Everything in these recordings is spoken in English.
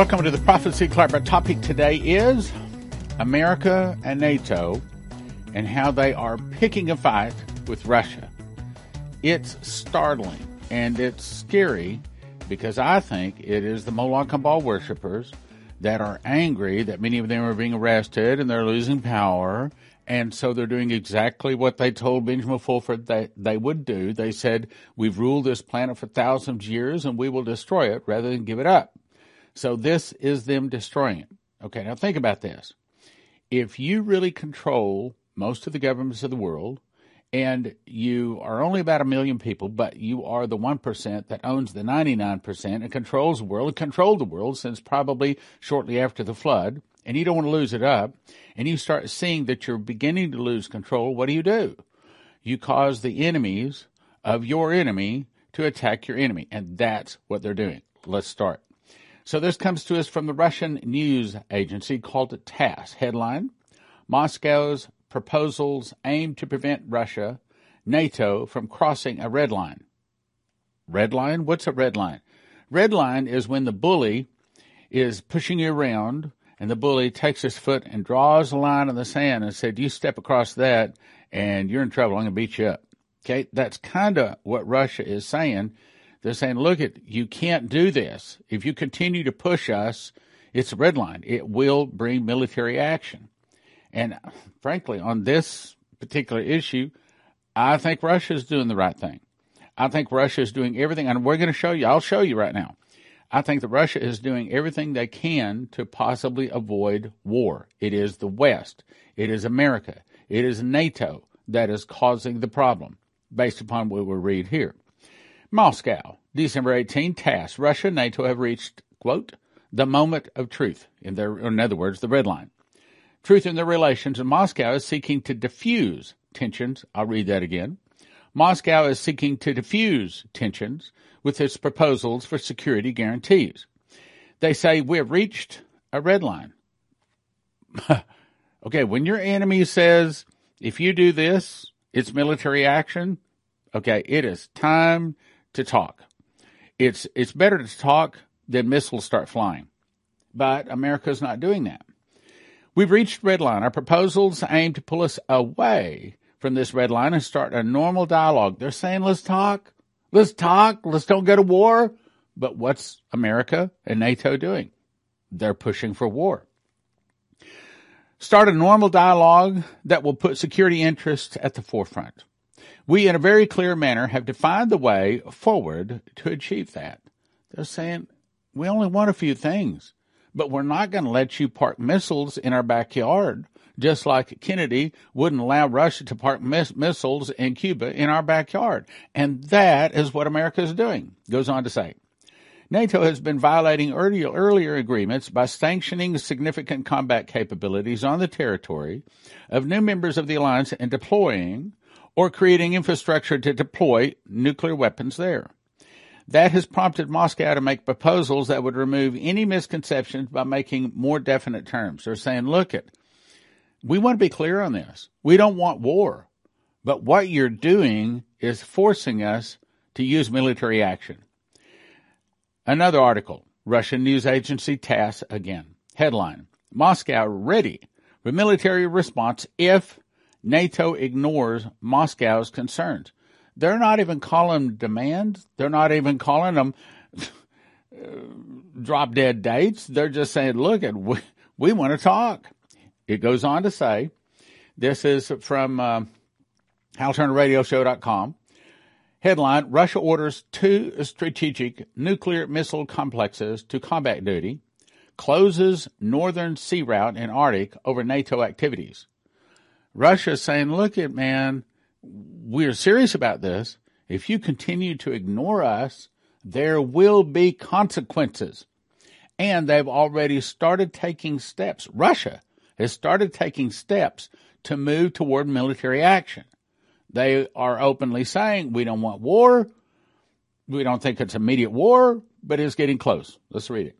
Welcome to the Prophecy Club. Our topic today is America and NATO and how they are picking a fight with Russia. It's startling and it's scary because I think it is the Moloch Cabal worshippers that are angry that many of them are being arrested and they're losing power. And so they're doing exactly what they told Benjamin Fulford that they would do. They said, we've ruled this planet for thousands of years and we will destroy it rather than give it up. So this is them destroying it. Okay, now think about this. If you really control most of the governments of the world, and you are only about a million people, but you are the 1% that owns the 99% and controls the world and controlled the world since probably shortly after the flood, and you don't want to lose it up, and you start seeing that you're beginning to lose control, what do you do? You cause the enemies of your enemy to attack your enemy, and that's what they're doing. Let's start. So this comes to us from the Russian news agency called TASS. Headline Moscow's proposals aim to prevent Russia, NATO, from crossing a red line. Red line? What's a red line? Red line is when the bully is pushing you around and the bully takes his foot and draws a line in the sand and said, you step across that and you're in trouble. I'm going to beat you up. Okay. That's kind of what Russia is saying they're saying, look, it, you can't do this. If you continue to push us, it's a red line. It will bring military action. And frankly, on this particular issue, I think Russia is doing the right thing. I think Russia is doing everything, and we're going to show you. I'll show you right now. I think that Russia is doing everything they can to possibly avoid war. It is the West. It is America. It is NATO that is causing the problem, based upon what we read here. Moscow, December 18, TASS. Russia and NATO have reached, quote, the moment of truth. In, their, in other words, the red line. Truth in their relations, and Moscow is seeking to diffuse tensions. I'll read that again. Moscow is seeking to diffuse tensions with its proposals for security guarantees. They say we have reached a red line. okay, when your enemy says, if you do this, it's military action, okay, it is time to talk. It's it's better to talk than missiles start flying. But America's not doing that. We've reached red line. Our proposals aim to pull us away from this red line and start a normal dialogue. They're saying, let's talk. Let's talk. Let's don't go to war. But what's America and NATO doing? They're pushing for war. Start a normal dialogue that will put security interests at the forefront. We, in a very clear manner, have defined the way forward to achieve that. They're saying, we only want a few things, but we're not going to let you park missiles in our backyard, just like Kennedy wouldn't allow Russia to park miss- missiles in Cuba in our backyard. And that is what America is doing, goes on to say. NATO has been violating earlier agreements by sanctioning significant combat capabilities on the territory of new members of the alliance and deploying or creating infrastructure to deploy nuclear weapons there. That has prompted Moscow to make proposals that would remove any misconceptions by making more definite terms. They're saying, look it, we want to be clear on this. We don't want war, but what you're doing is forcing us to use military action. Another article, Russian news agency TASS again. Headline, Moscow ready for military response if NATO ignores Moscow's concerns. They're not even calling demands. They're not even calling them drop dead dates. They're just saying, look, we, we want to talk. It goes on to say, this is from uh. Headline, Russia orders two strategic nuclear missile complexes to combat duty, closes northern sea route in Arctic over NATO activities. Russia is saying, look at man, we're serious about this. If you continue to ignore us, there will be consequences. And they've already started taking steps. Russia has started taking steps to move toward military action. They are openly saying, we don't want war. We don't think it's immediate war, but it's getting close. Let's read it.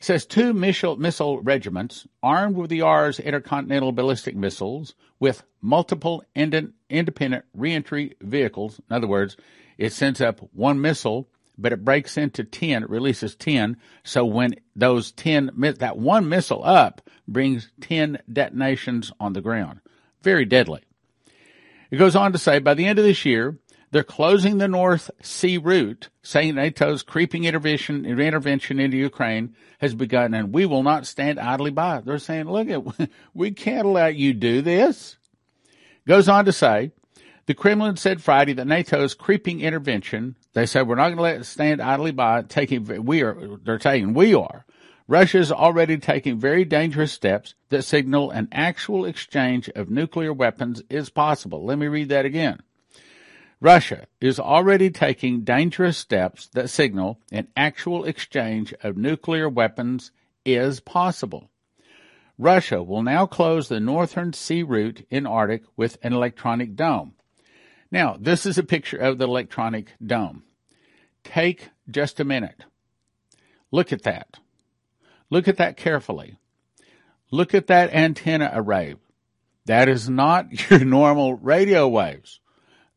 It says two missile, missile regiments armed with the Yars intercontinental ballistic missiles with multiple ind- independent reentry vehicles. In other words, it sends up one missile, but it breaks into 10, it releases 10. So when those 10, that one missile up brings 10 detonations on the ground. Very deadly. It goes on to say by the end of this year, they're closing the North Sea route, saying NATO's creeping intervention, intervention into Ukraine has begun and we will not stand idly by. They're saying, look, at, we can't let you do this. Goes on to say, the Kremlin said Friday that NATO's creeping intervention, they said we're not going to let it stand idly by, taking, we are, they're saying we are. Russia is already taking very dangerous steps that signal an actual exchange of nuclear weapons is possible. Let me read that again. Russia is already taking dangerous steps that signal an actual exchange of nuclear weapons is possible. Russia will now close the northern sea route in Arctic with an electronic dome. Now, this is a picture of the electronic dome. Take just a minute. Look at that. Look at that carefully. Look at that antenna array. That is not your normal radio waves.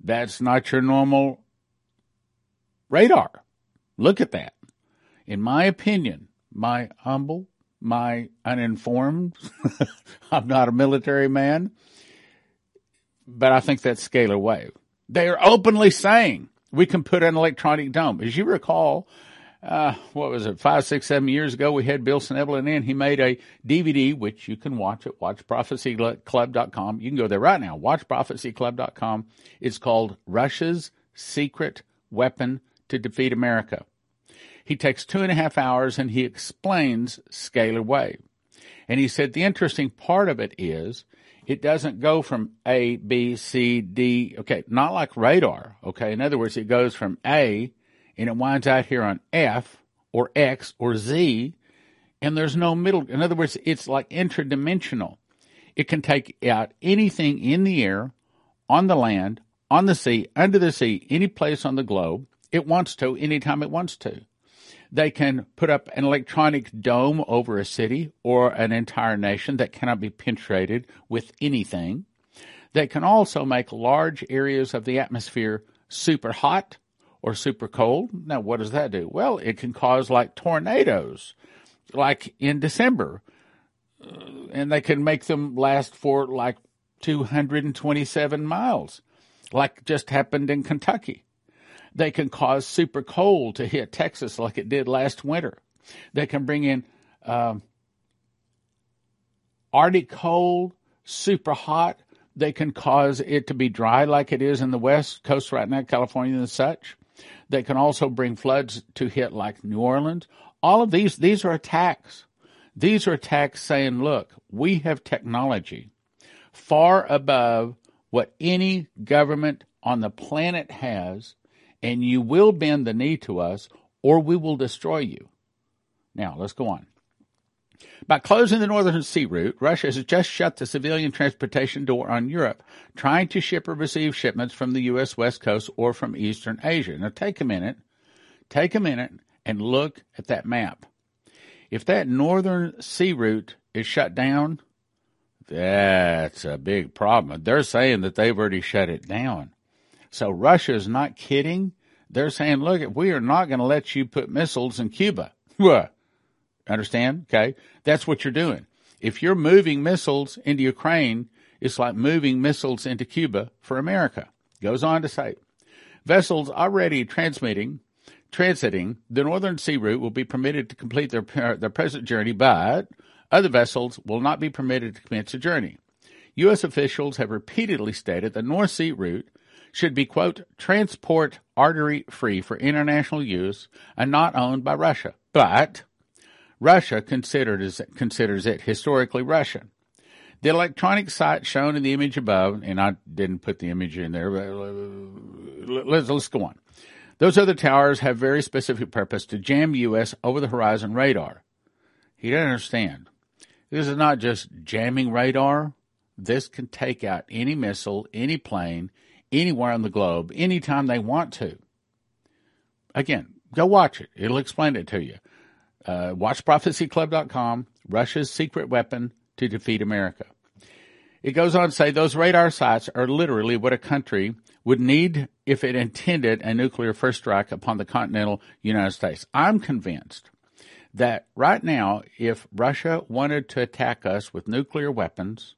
That's not your normal radar. Look at that. In my opinion, my humble, my uninformed, I'm not a military man, but I think that's scalar wave. They are openly saying we can put an electronic dome. As you recall, uh, what was it, five, six, seven years ago, we had Bill Snevelin in. He made a DVD, which you can watch at watchprophecyclub.com. You can go there right now, watchprophecyclub.com. It's called Russia's Secret Weapon to Defeat America. He takes two and a half hours and he explains scalar wave. And he said the interesting part of it is it doesn't go from A, B, C, D. Okay. Not like radar. Okay. In other words, it goes from A and it winds out here on F or X or Z, and there's no middle. In other words, it's like interdimensional. It can take out anything in the air, on the land, on the sea, under the sea, any place on the globe it wants to, anytime it wants to. They can put up an electronic dome over a city or an entire nation that cannot be penetrated with anything. They can also make large areas of the atmosphere super hot or super cold. Now, what does that do? Well, it can cause like tornadoes, like in December, uh, and they can make them last for like 227 miles, like just happened in Kentucky. They can cause super cold to hit Texas like it did last winter. They can bring in um, Arctic cold, super hot. They can cause it to be dry like it is in the West Coast right now, California and such. They can also bring floods to hit like New Orleans. All of these, these are attacks. These are attacks saying, look, we have technology far above what any government on the planet has, and you will bend the knee to us or we will destroy you. Now, let's go on. By closing the northern sea route, Russia has just shut the civilian transportation door on Europe, trying to ship or receive shipments from the U.S. West Coast or from Eastern Asia. Now take a minute, take a minute and look at that map. If that northern sea route is shut down, that's a big problem. They're saying that they've already shut it down. So Russia is not kidding. They're saying, look, we are not going to let you put missiles in Cuba. Understand? Okay. That's what you're doing. If you're moving missiles into Ukraine, it's like moving missiles into Cuba for America. Goes on to say, vessels already transmitting, transiting the northern sea route will be permitted to complete their, uh, their present journey, but other vessels will not be permitted to commence a journey. U.S. officials have repeatedly stated the North Sea route should be, quote, transport artery free for international use and not owned by Russia. But Russia considers, it historically Russian. The electronic site shown in the image above, and I didn't put the image in there, but uh, let's, let's go on. Those other towers have very specific purpose to jam U.S. over the horizon radar. He doesn't understand. This is not just jamming radar. This can take out any missile, any plane, anywhere on the globe, anytime they want to. Again, go watch it. It'll explain it to you uh, watchprophecyclub.com, Russia's secret weapon to defeat America. It goes on to say those radar sites are literally what a country would need if it intended a nuclear first strike upon the continental United States. I'm convinced that right now, if Russia wanted to attack us with nuclear weapons,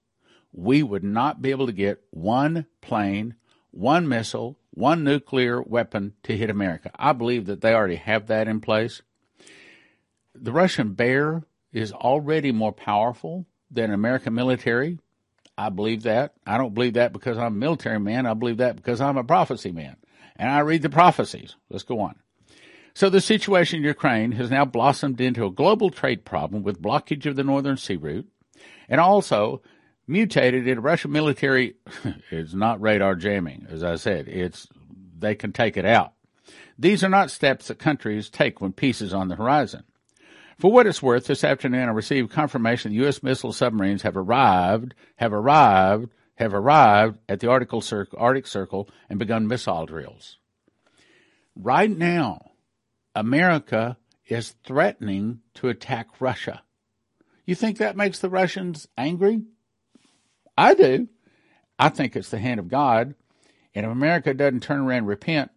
we would not be able to get one plane, one missile, one nuclear weapon to hit America. I believe that they already have that in place. The Russian bear is already more powerful than American military. I believe that. I don't believe that because I'm a military man. I believe that because I'm a prophecy man. And I read the prophecies. Let's go on. So the situation in Ukraine has now blossomed into a global trade problem with blockage of the northern sea route and also mutated into Russian military it's not radar jamming, as I said. It's they can take it out. These are not steps that countries take when peace is on the horizon. For what it's worth, this afternoon I received confirmation that U.S. missile submarines have arrived, have arrived, have arrived at the Arctic Circle, Arctic Circle and begun missile drills. Right now, America is threatening to attack Russia. You think that makes the Russians angry? I do. I think it's the hand of God. And if America doesn't turn around and repent,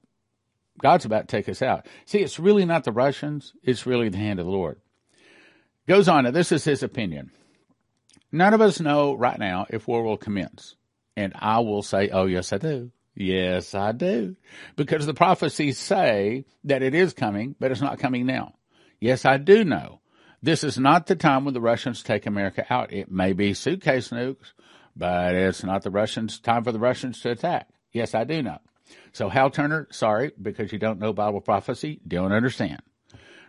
God's about to take us out. See, it's really not the Russians, it's really the hand of the Lord. Goes on, and this is his opinion. None of us know right now if war will commence. And I will say, oh, yes, I do. Yes, I do. Because the prophecies say that it is coming, but it's not coming now. Yes, I do know. This is not the time when the Russians take America out. It may be suitcase nukes, but it's not the Russians time for the Russians to attack. Yes, I do know. So Hal Turner, sorry, because you don't know Bible prophecy, don't understand.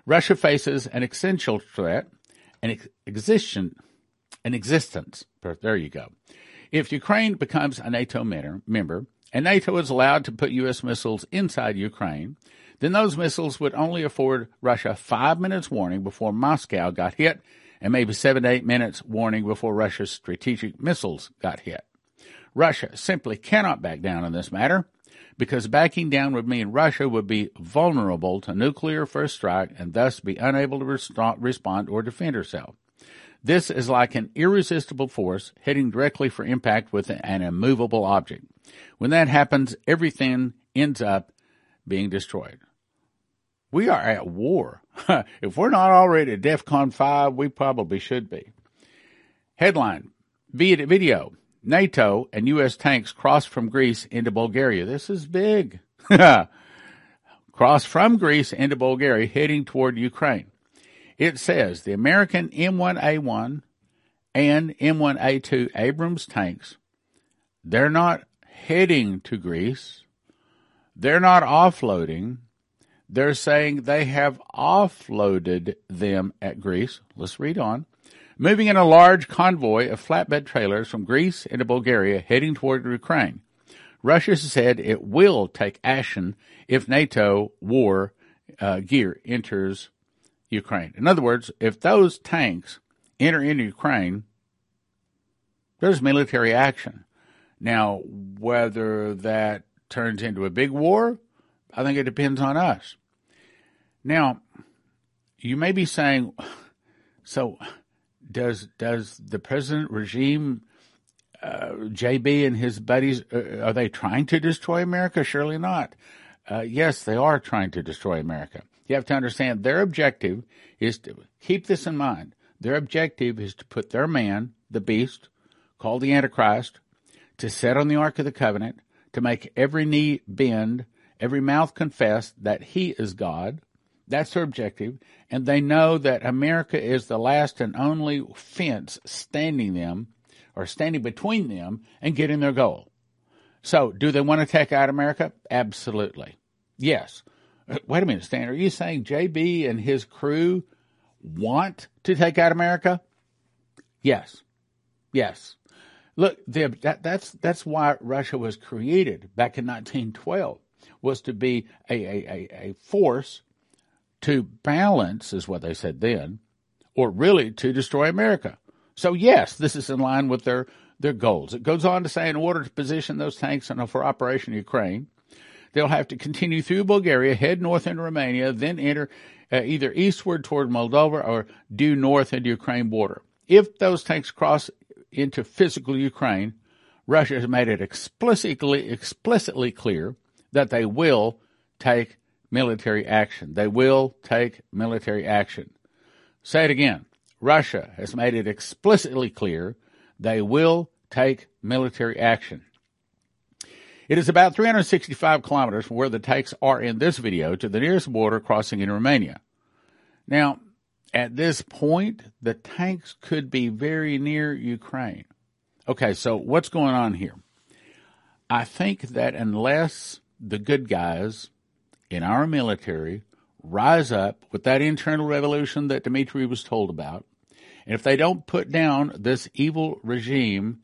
Russia faces an essential threat, an existence, an existence. There you go. If Ukraine becomes a NATO member, and NATO is allowed to put U.S. missiles inside Ukraine, then those missiles would only afford Russia five minutes warning before Moscow got hit and maybe seven to eight minutes warning before Russia's strategic missiles got hit. Russia simply cannot back down on this matter because backing down would mean Russia would be vulnerable to nuclear first strike and thus be unable to respond or defend herself. This is like an irresistible force heading directly for impact with an immovable object. When that happens, everything ends up being destroyed. We are at war. if we're not already at DEFCON 5, we probably should be. Headline Video NATO and U.S. tanks cross from Greece into Bulgaria. This is big. cross from Greece into Bulgaria, heading toward Ukraine. It says the American M1A1 and M1A2 Abrams tanks, they're not heading to Greece. They're not offloading. They're saying they have offloaded them at Greece. Let's read on. Moving in a large convoy of flatbed trailers from Greece into Bulgaria heading toward Ukraine. Russia said it will take action if NATO war uh, gear enters Ukraine. In other words, if those tanks enter into Ukraine, there's military action. Now, whether that turns into a big war, I think it depends on us. Now, you may be saying, so does does the president regime, uh, JB and his buddies, uh, are they trying to destroy America? Surely not. Uh, yes, they are trying to destroy America. You have to understand their objective is to keep this in mind. Their objective is to put their man, the beast, called the Antichrist, to sit on the Ark of the Covenant, to make every knee bend, every mouth confess that he is God. That's their objective. And they know that America is the last and only fence standing them or standing between them and getting their goal. So, do they want to take out America? Absolutely. Yes. Uh, wait a minute, Stan. Are you saying JB and his crew want to take out America? Yes. Yes. Look, the, that, that's that's why Russia was created back in 1912 was to be a, a, a force to balance, is what they said then, or really to destroy America. So yes, this is in line with their their goals. It goes on to say, in order to position those tanks for Operation Ukraine, they'll have to continue through Bulgaria, head north into Romania, then enter uh, either eastward toward Moldova or due north into Ukraine border. If those tanks cross into physical Ukraine, Russia has made it explicitly explicitly clear that they will take military action. They will take military action. Say it again. Russia has made it explicitly clear they will take military action. It is about 365 kilometers from where the tanks are in this video to the nearest border crossing in Romania. Now, at this point, the tanks could be very near Ukraine. Okay, so what's going on here? I think that unless the good guys in our military rise up with that internal revolution that Dimitri was told about, and if they don't put down this evil regime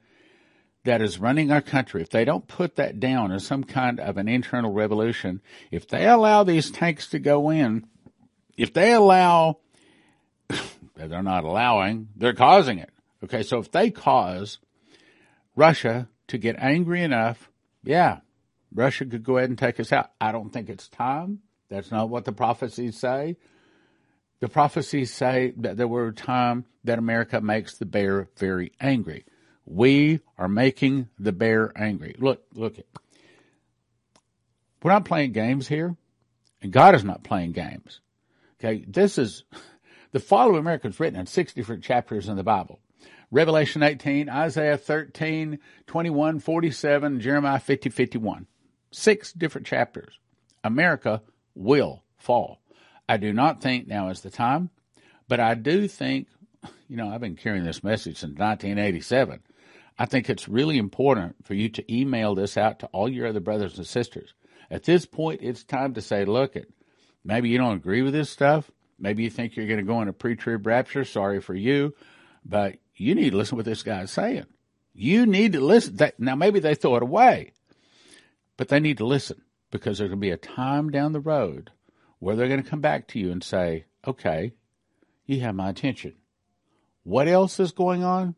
that is running our country, if they don't put that down as some kind of an internal revolution, if they allow these tanks to go in, if they allow, they're not allowing, they're causing it. Okay, so if they cause Russia to get angry enough, yeah, Russia could go ahead and take us out. I don't think it's time. That's not what the prophecies say. The prophecies say that there will time that America makes the bear very angry. We are making the bear angry. Look, look. We're not playing games here, and God is not playing games. Okay, this is the fall of America is written in six different chapters in the Bible. Revelation 18, Isaiah 13, 21, 47, Jeremiah 50, 51. Six different chapters. America will fall. I do not think now is the time, but I do think, you know, I've been carrying this message since 1987. I think it's really important for you to email this out to all your other brothers and sisters. At this point, it's time to say, look, it, maybe you don't agree with this stuff. Maybe you think you're going to go in a pre-trib rapture. Sorry for you, but you need to listen to what this guy's saying. You need to listen. Now, maybe they throw it away, but they need to listen because there's going to be a time down the road where they're going to come back to you and say, okay, you have my attention. What else is going on?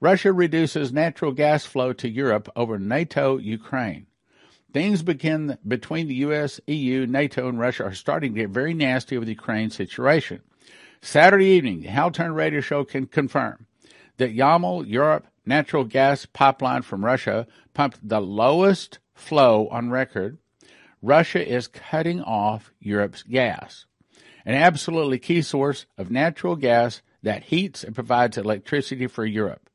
Russia reduces natural gas flow to Europe over NATO Ukraine. Things begin between the US, EU, NATO, and Russia are starting to get very nasty over the Ukraine situation. Saturday evening, the Hal Turner Radio Show can confirm that Yamal Europe natural gas pipeline from Russia pumped the lowest flow on record Russia is cutting off Europe's gas, an absolutely key source of natural gas that heats and provides electricity for Europe.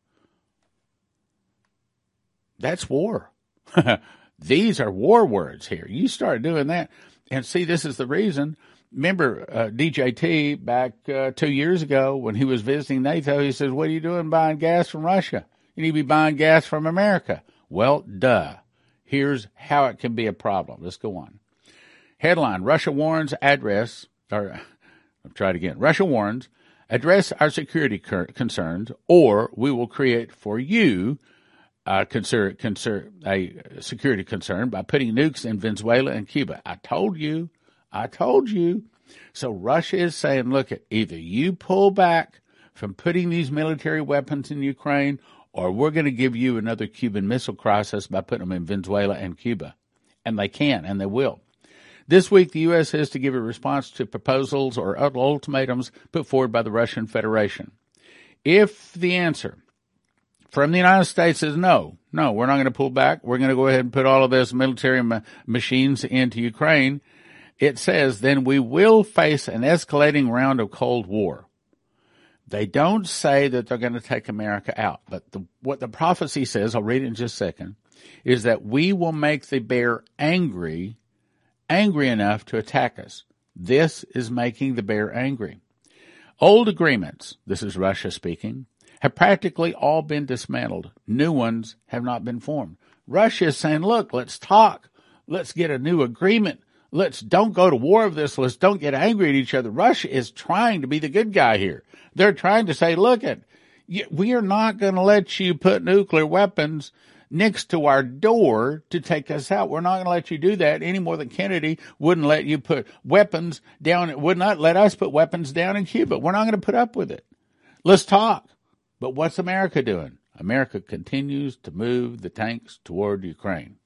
That's war. These are war words here. You start doing that. And see, this is the reason. Remember uh, DJT back uh, two years ago when he was visiting NATO, he says, What are you doing buying gas from Russia? You need to be buying gas from America. Well, duh. Here's how it can be a problem. Let's go on. Headline Russia warns address, or I'll try it again. Russia warns address our security concerns, or we will create for you a, security concern by putting nukes in Venezuela and Cuba. I told you. I told you. So Russia is saying, look, at either you pull back from putting these military weapons in Ukraine or we're going to give you another Cuban Missile Crisis by putting them in Venezuela and Cuba. And they can, and they will. This week, the U.S. has to give a response to proposals or ultimatums put forward by the Russian Federation. If the answer from the United States is no, no, we're not going to pull back. We're going to go ahead and put all of this military ma- machines into Ukraine. It says then we will face an escalating round of Cold War. They don't say that they're going to take America out, but the, what the prophecy says, I'll read it in just a second, is that we will make the bear angry, angry enough to attack us. This is making the bear angry. Old agreements, this is Russia speaking, have practically all been dismantled. New ones have not been formed. Russia is saying, look, let's talk. Let's get a new agreement. Let's don't go to war with this. Let's don't get angry at each other. Russia is trying to be the good guy here. They're trying to say, look at, we are not going to let you put nuclear weapons next to our door to take us out. We're not going to let you do that any more than Kennedy wouldn't let you put weapons down, It would not let us put weapons down in Cuba. We're not going to put up with it. Let's talk. But what's America doing? America continues to move the tanks toward Ukraine.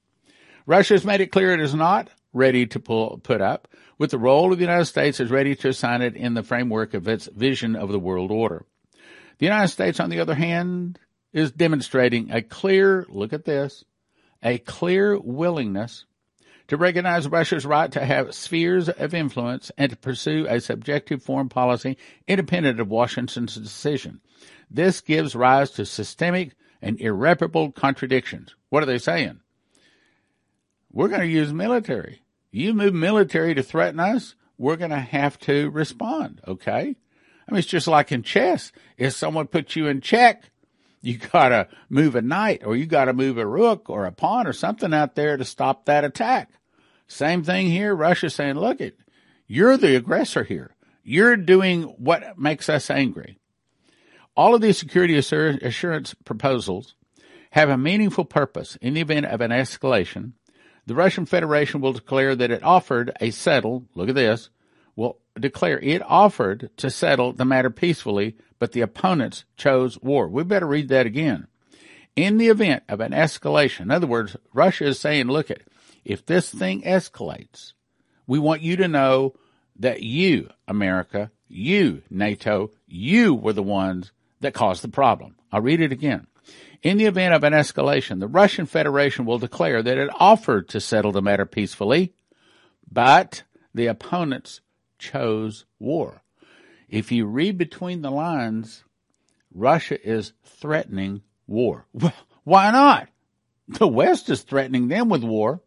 Russia has made it clear it is not ready to pull, put up, with the role of the United States as ready to assign it in the framework of its vision of the world order. The United States, on the other hand, is demonstrating a clear, look at this, a clear willingness to recognize Russia's right to have spheres of influence and to pursue a subjective foreign policy independent of Washington's decision. This gives rise to systemic and irreparable contradictions. What are they saying? We're going to use military. You move military to threaten us, we're going to have to respond, okay? I mean, it's just like in chess. If someone puts you in check, you gotta move a knight or you gotta move a rook or a pawn or something out there to stop that attack. Same thing here. Russia saying, look it, you're the aggressor here. You're doing what makes us angry. All of these security assurance proposals have a meaningful purpose in the event of an escalation. The Russian Federation will declare that it offered a settle, look at this, will declare it offered to settle the matter peacefully, but the opponents chose war. We better read that again. In the event of an escalation, in other words, Russia is saying, look at, if this thing escalates, we want you to know that you, America, you, NATO, you were the ones that caused the problem. I'll read it again. In the event of an escalation, the Russian Federation will declare that it offered to settle the matter peacefully, but the opponents chose war. If you read between the lines, Russia is threatening war. Why not? The West is threatening them with war.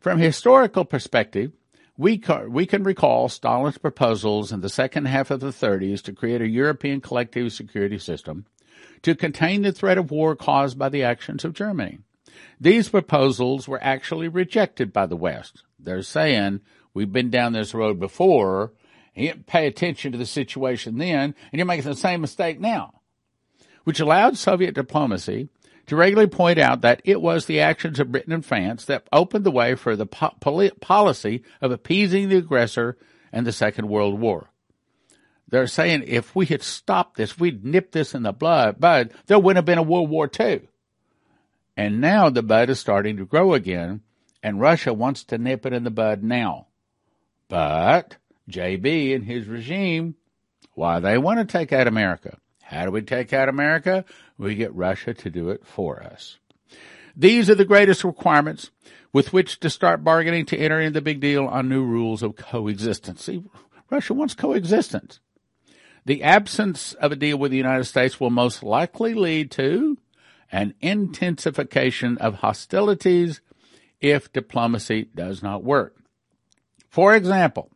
From historical perspective, we can recall Stalin's proposals in the second half of the 30s to create a European collective security system to contain the threat of war caused by the actions of Germany. These proposals were actually rejected by the West. They're saying, we've been down this road before, didn't pay attention to the situation then, and you're making the same mistake now. Which allowed Soviet diplomacy to regularly point out that it was the actions of Britain and France that opened the way for the po- policy of appeasing the aggressor and the Second World War. They're saying if we had stopped this, we'd nipped this in the blood, bud, there wouldn't have been a World War II. And now the bud is starting to grow again, and Russia wants to nip it in the bud now. But JB and his regime, why they want to take out America. How do we take out America? We get Russia to do it for us. These are the greatest requirements with which to start bargaining to enter into the big deal on new rules of coexistence. See, Russia wants coexistence. The absence of a deal with the United States will most likely lead to an intensification of hostilities if diplomacy does not work. For example,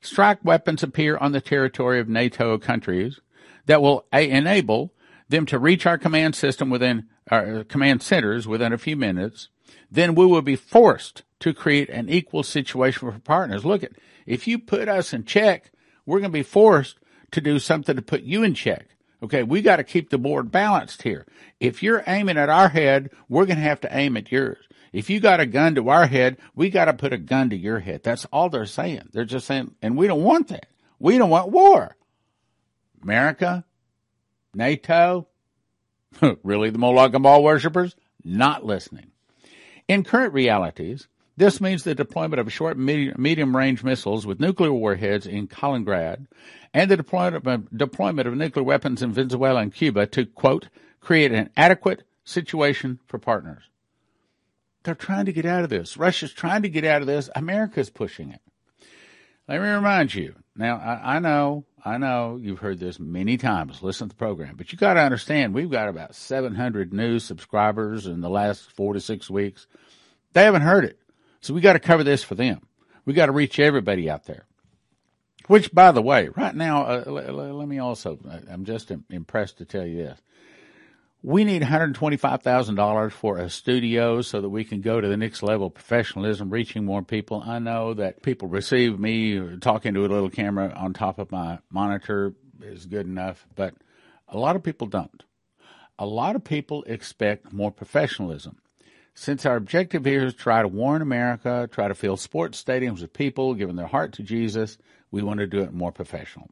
strike weapons appear on the territory of NATO countries that will enable them to reach our command system within our command centers within a few minutes, then we will be forced to create an equal situation for partners. Look at, if you put us in check, we're going to be forced to do something to put you in check. Okay, we got to keep the board balanced here. If you're aiming at our head, we're going to have to aim at yours. If you got a gun to our head, we got to put a gun to your head. That's all they're saying. They're just saying, and we don't want that. We don't want war. America, NATO, really the Moloch and Baal worshippers, not listening. In current realities, this means the deployment of short medium range missiles with nuclear warheads in Kaliningrad and the deployment of, deployment of nuclear weapons in Venezuela and Cuba to, quote, create an adequate situation for partners. They're trying to get out of this. Russia's trying to get out of this. America's pushing it. Let me remind you. Now, I, I know, I know you've heard this many times. Listen to the program, but you got to understand we've got about 700 new subscribers in the last four to six weeks. They haven't heard it. So we got to cover this for them. We got to reach everybody out there. Which, by the way, right now, uh, let, let, me also, I'm just impressed to tell you this we need $125,000 for a studio so that we can go to the next level of professionalism, reaching more people. I know that people receive me talking to a little camera on top of my monitor is good enough, but a lot of people don't. A lot of people expect more professionalism. Since our objective here is try to warn America, try to fill sports stadiums with people giving their heart to Jesus, we want to do it more professional.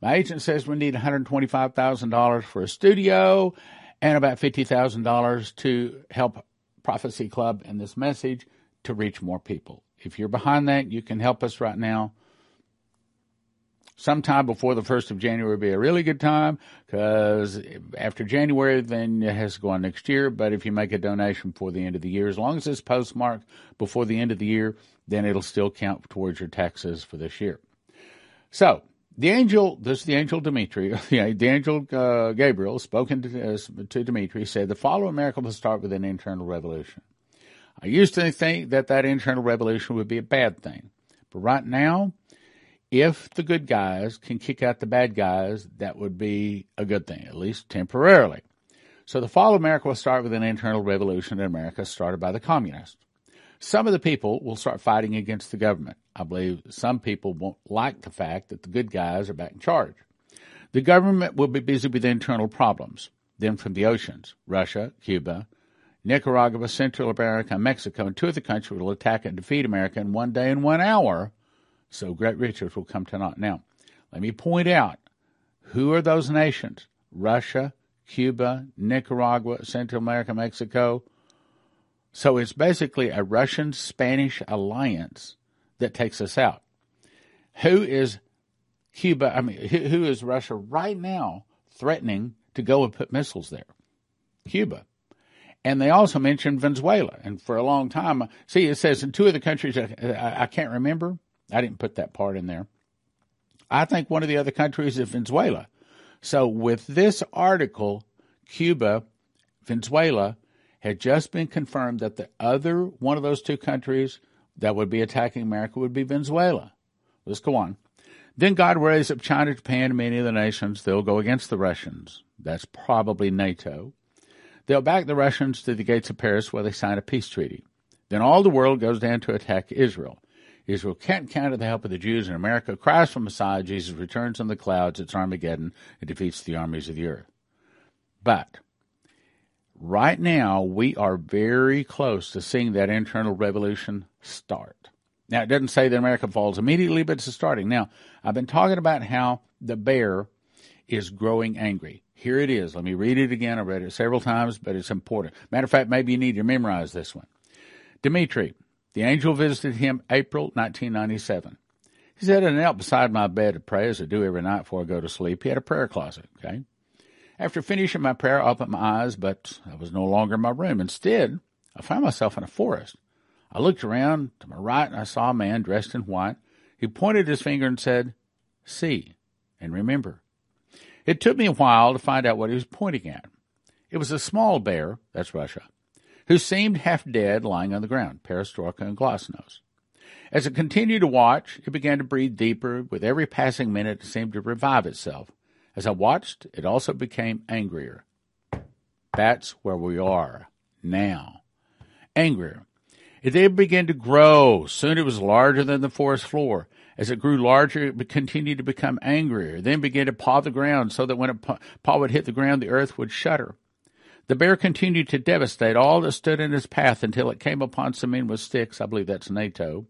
My agent says we need $125,000 for a studio and about $50,000 to help Prophecy Club and this message to reach more people. If you're behind that, you can help us right now. Sometime before the 1st of January would be a really good time because after January, then it has to go on next year. But if you make a donation before the end of the year, as long as it's postmarked before the end of the year, then it'll still count towards your taxes for this year. So, the angel, this is the angel Dimitri, the angel uh, Gabriel, spoken to, uh, to Dimitri, said the following miracle will start with an internal revolution. I used to think that that internal revolution would be a bad thing. But right now, if the good guys can kick out the bad guys, that would be a good thing, at least temporarily. So the fall of America will start with an internal revolution in America started by the communists. Some of the people will start fighting against the government. I believe some people won't like the fact that the good guys are back in charge. The government will be busy with internal problems. Then from the oceans, Russia, Cuba, Nicaragua, Central America, Mexico, and two of the countries will attack and defeat America in one day and one hour. So great riches will come to naught. Now, let me point out who are those nations? Russia, Cuba, Nicaragua, Central America, Mexico. So it's basically a Russian Spanish alliance that takes us out. Who is Cuba? I mean, who is Russia right now threatening to go and put missiles there? Cuba. And they also mentioned Venezuela. And for a long time, see, it says in two of the countries, I, I can't remember. I didn't put that part in there. I think one of the other countries is Venezuela. So with this article, Cuba, Venezuela, had just been confirmed that the other one of those two countries that would be attacking America would be Venezuela. Let's go on. Then God raised up China, Japan, and many of the nations. They'll go against the Russians. That's probably NATO. They'll back the Russians to the gates of Paris where they sign a peace treaty. Then all the world goes down to attack Israel. Israel can't count on the help of the Jews in America. Cries for Messiah. Jesus returns on the clouds. It's Armageddon. It defeats the armies of the earth. But right now, we are very close to seeing that internal revolution start. Now, it doesn't say that America falls immediately, but it's starting. Now, I've been talking about how the bear is growing angry. Here it is. Let me read it again. I read it several times, but it's important. Matter of fact, maybe you need to memorize this one. Dimitri, the angel visited him April 1997. He said, I knelt beside my bed to pray as I do every night before I go to sleep. He had a prayer closet, okay? After finishing my prayer, I opened my eyes, but I was no longer in my room. Instead, I found myself in a forest. I looked around to my right and I saw a man dressed in white. He pointed his finger and said, See and remember. It took me a while to find out what he was pointing at. It was a small bear, that's Russia, who seemed half dead lying on the ground, Perestroika and Glasnost. As it continued to watch, it began to breathe deeper. With every passing minute, it seemed to revive itself. As I watched, it also became angrier. That's where we are now. Angrier. It then began to grow. Soon it was larger than the forest floor. As it grew larger, it continued to become angrier, then began to paw the ground so that when a paw would hit the ground, the earth would shudder. The bear continued to devastate all that stood in its path until it came upon some men with sticks, I believe that's NATO,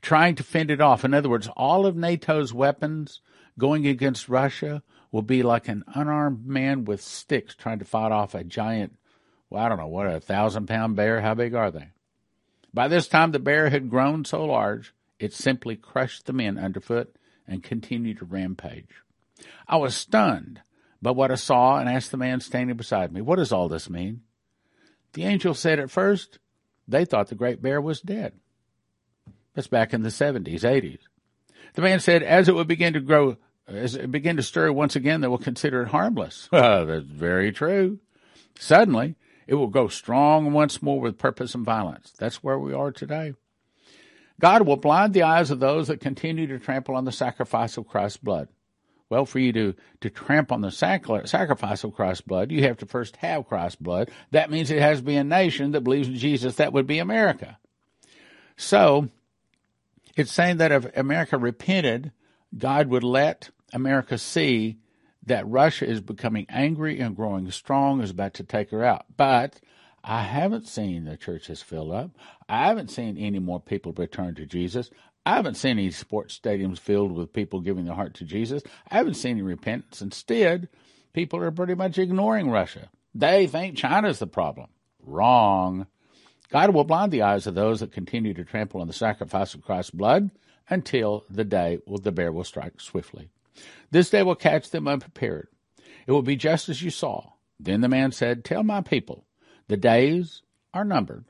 trying to fend it off. In other words, all of NATO's weapons going against Russia will be like an unarmed man with sticks trying to fight off a giant, well, I don't know, what, a thousand pound bear? How big are they? By this time, the bear had grown so large it simply crushed the men underfoot and continued to rampage. I was stunned by what I saw and asked the man standing beside me, What does all this mean? The angel said at first they thought the great bear was dead. That's back in the 70s, 80s. The man said, As it would begin to grow, as it began to stir once again, they will consider it harmless. That's very true. Suddenly, it will grow strong once more with purpose and violence. That's where we are today. God will blind the eyes of those that continue to trample on the sacrifice of Christ's blood. Well, for you to, to trample on the sacrifice of Christ's blood, you have to first have Christ's blood. That means it has to be a nation that believes in Jesus. That would be America. So, it's saying that if America repented, God would let America see that Russia is becoming angry and growing strong, is about to take her out. But I haven't seen the churches fill up. I haven't seen any more people return to Jesus. I haven't seen any sports stadiums filled with people giving their heart to Jesus. I haven't seen any repentance. Instead, people are pretty much ignoring Russia. They think China's the problem. Wrong. God will blind the eyes of those that continue to trample on the sacrifice of Christ's blood until the day the bear will strike swiftly. This day will catch them unprepared. It will be just as you saw. Then the man said, Tell my people, the days are numbered,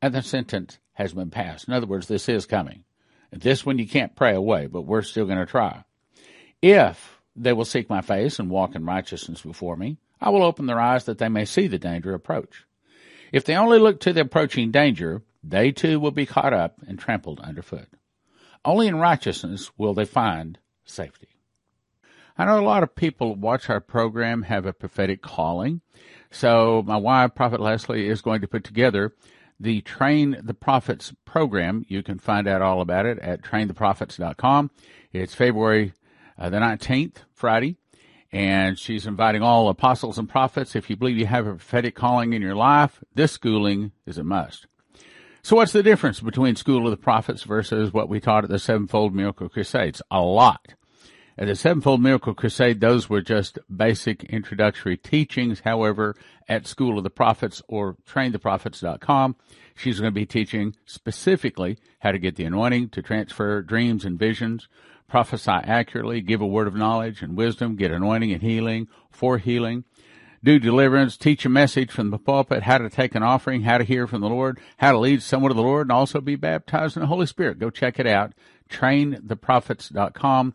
and the sentence has been passed. In other words, this is coming. This one you can't pray away, but we're still going to try. If they will seek my face and walk in righteousness before me, I will open their eyes that they may see the danger approach. If they only look to the approaching danger, they too will be caught up and trampled underfoot. Only in righteousness will they find safety. I know a lot of people watch our program have a prophetic calling. So my wife, Prophet Leslie, is going to put together the Train the Prophets program. You can find out all about it at traintheprophets.com. It's February uh, the 19th, Friday, and she's inviting all apostles and prophets. If you believe you have a prophetic calling in your life, this schooling is a must. So what's the difference between School of the Prophets versus what we taught at the Sevenfold Miracle Crusades? A lot. At the Sevenfold Miracle Crusade, those were just basic introductory teachings. However, at School of the Prophets or traintheprophets.com, she's going to be teaching specifically how to get the anointing to transfer dreams and visions, prophesy accurately, give a word of knowledge and wisdom, get anointing and healing for healing, do deliverance, teach a message from the pulpit, how to take an offering, how to hear from the Lord, how to lead someone to the Lord, and also be baptized in the Holy Spirit. Go check it out. Traintheprophets.com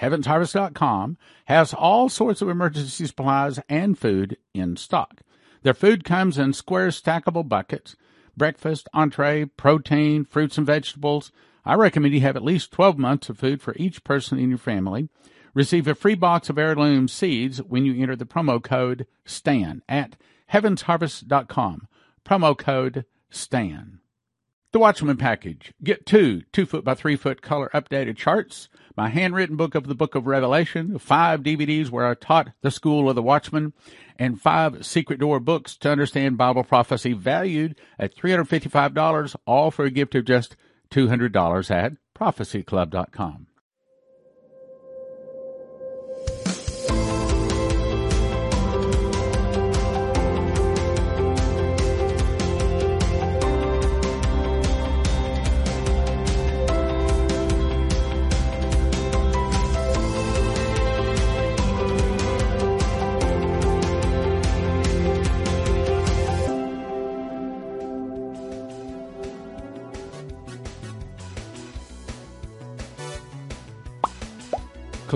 HeavensHarvest.com has all sorts of emergency supplies and food in stock. Their food comes in square stackable buckets, breakfast, entree, protein, fruits and vegetables. I recommend you have at least 12 months of food for each person in your family. Receive a free box of heirloom seeds when you enter the promo code STAN at heavensharvest.com. Promo code STAN. The Watchman Package. Get two two foot by three foot color updated charts, my handwritten book of the book of Revelation, five DVDs where I taught the school of the Watchman, and five secret door books to understand Bible prophecy valued at $355, all for a gift of just $200 at prophecyclub.com.